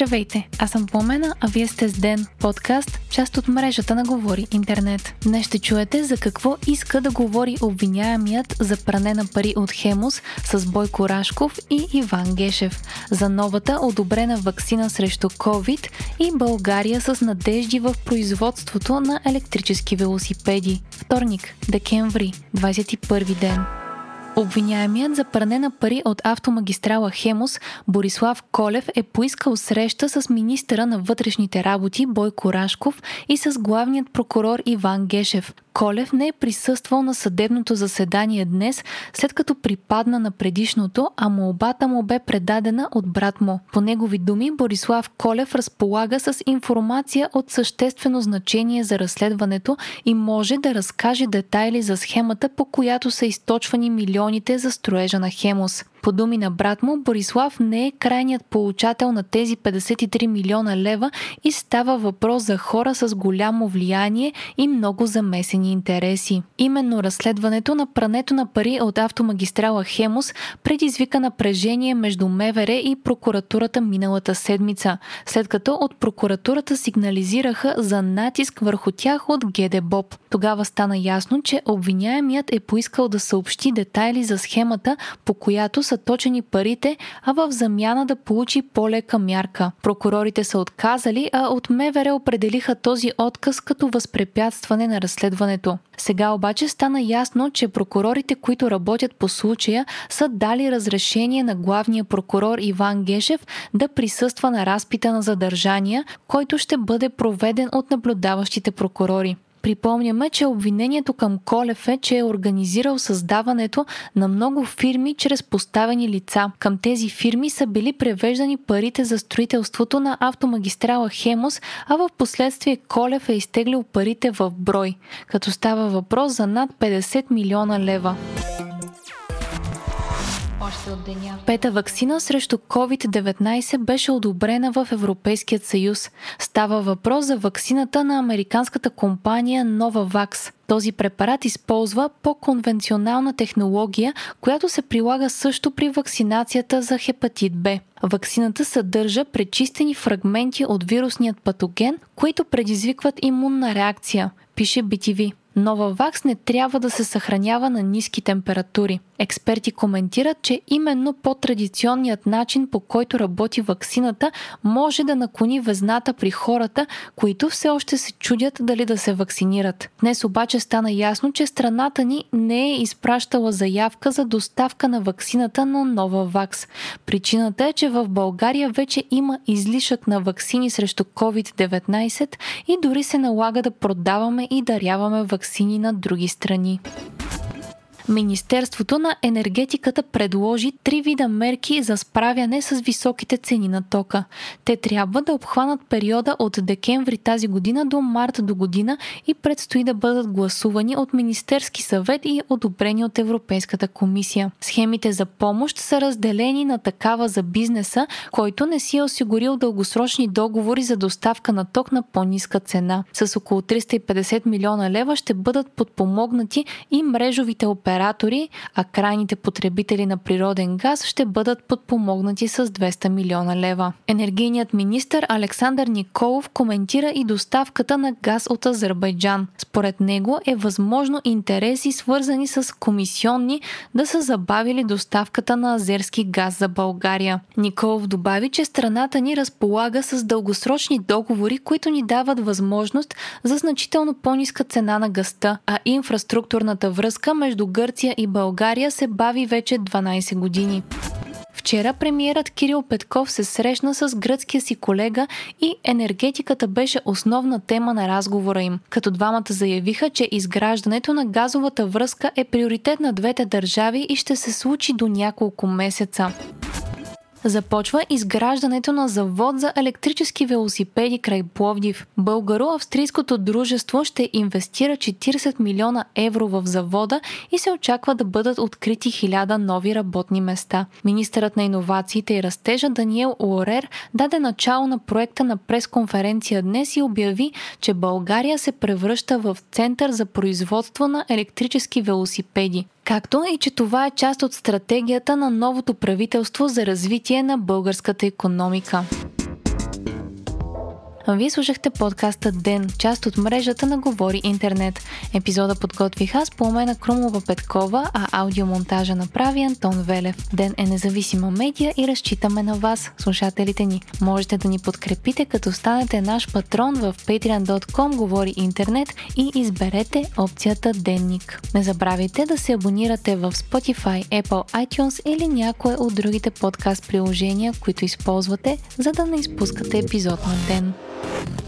Здравейте, аз съм Пламена, а вие сте с Ден, подкаст, част от мрежата на Говори Интернет. Днес ще чуете за какво иска да говори обвиняемият за пране на пари от Хемус с Бойко Рашков и Иван Гешев, за новата одобрена вакцина срещу COVID и България с надежди в производството на електрически велосипеди. Вторник, декември, 21 ден. Обвиняемият за пране на пари от автомагистрала Хемус Борислав Колев е поискал среща с министъра на вътрешните работи Бойко Рашков и с главният прокурор Иван Гешев. Колев не е присъствал на съдебното заседание днес, след като припадна на предишното, а молбата му бе предадена от брат му. По негови думи, Борислав Колев разполага с информация от съществено значение за разследването и може да разкаже детайли за схемата, по която са източвани милионите за строежа на Хемус. По думи на брат му, Борислав не е крайният получател на тези 53 милиона лева и става въпрос за хора с голямо влияние и много замесени интереси. Именно разследването на прането на пари от автомагистрала Хемус предизвика напрежение между МВР и прокуратурата миналата седмица, след като от прокуратурата сигнализираха за натиск върху тях от ГД Боб. Тогава стана ясно, че обвиняемият е поискал да съобщи детайли за схемата, по която са точени парите, а в замяна да получи по-лека мярка. Прокурорите са отказали, а от МВР определиха този отказ като възпрепятстване на разследването. Сега обаче стана ясно, че прокурорите, които работят по случая, са дали разрешение на главния прокурор Иван Гешев да присъства на разпита на задържания, който ще бъде проведен от наблюдаващите прокурори. Припомняме, че обвинението към Колев е, че е организирал създаването на много фирми чрез поставени лица. Към тези фирми са били превеждани парите за строителството на автомагистрала Хемос, а в последствие Колев е изтеглил парите в брой, като става въпрос за над 50 милиона лева още от деня. Пета вакцина срещу COVID-19 беше одобрена в Европейският съюз. Става въпрос за вакцината на американската компания Novavax. Този препарат използва по-конвенционална технология, която се прилага също при вакцинацията за хепатит Б. Ваксината съдържа пречистени фрагменти от вирусният патоген, които предизвикват имунна реакция, пише BTV. Нова вакс не трябва да се съхранява на ниски температури. Експерти коментират, че именно по-традиционният начин по който работи ваксината може да наклони везната при хората, които все още се чудят дали да се вакцинират. Днес обаче стана ясно, че страната ни не е изпращала заявка за доставка на ваксината на нова вакс. Причината е, че в България вече има излишък на ваксини срещу COVID-19 и дори се налага да продаваме и даряваме ваксини на други страни. Министерството на енергетиката предложи три вида мерки за справяне с високите цени на тока. Те трябва да обхванат периода от декември тази година до март до година и предстои да бъдат гласувани от Министерски съвет и одобрени от Европейската комисия. Схемите за помощ са разделени на такава за бизнеса, който не си е осигурил дългосрочни договори за доставка на ток на по-ниска цена. С около 350 милиона лева ще бъдат подпомогнати и мрежовите операции оператори, а крайните потребители на природен газ ще бъдат подпомогнати с 200 милиона лева. Енергийният министр Александър Николов коментира и доставката на газ от Азербайджан. Според него е възможно интереси, свързани с комисионни, да са забавили доставката на азерски газ за България. Николов добави, че страната ни разполага с дългосрочни договори, които ни дават възможност за значително по-ниска цена на газта, а инфраструктурната връзка между Гърция и България се бави вече 12 години. Вчера премиерът Кирил Петков се срещна с гръцкия си колега и енергетиката беше основна тема на разговора им, като двамата заявиха, че изграждането на газовата връзка е приоритет на двете държави и ще се случи до няколко месеца. Започва изграждането на завод за електрически велосипеди край Пловдив. Българо-австрийското дружество ще инвестира 40 милиона евро в завода и се очаква да бъдат открити 1000 нови работни места. Министърът на иновациите и растежа Даниел Уорер даде начало на проекта на пресконференция днес и обяви, че България се превръща в център за производство на електрически велосипеди както и че това е част от стратегията на новото правителство за развитие на българската економика. Вие слушахте подкаста Ден, част от мрежата на Говори Интернет. Епизода подготвих аз по умена Крумова Петкова, а аудиомонтажа направи Антон Велев. Ден е независима медия и разчитаме на вас, слушателите ни. Можете да ни подкрепите, като станете наш патрон в patreon.com Говори Интернет и изберете опцията Денник. Не забравяйте да се абонирате в Spotify, Apple iTunes или някое от другите подкаст приложения, които използвате, за да не изпускате епизод на ден. you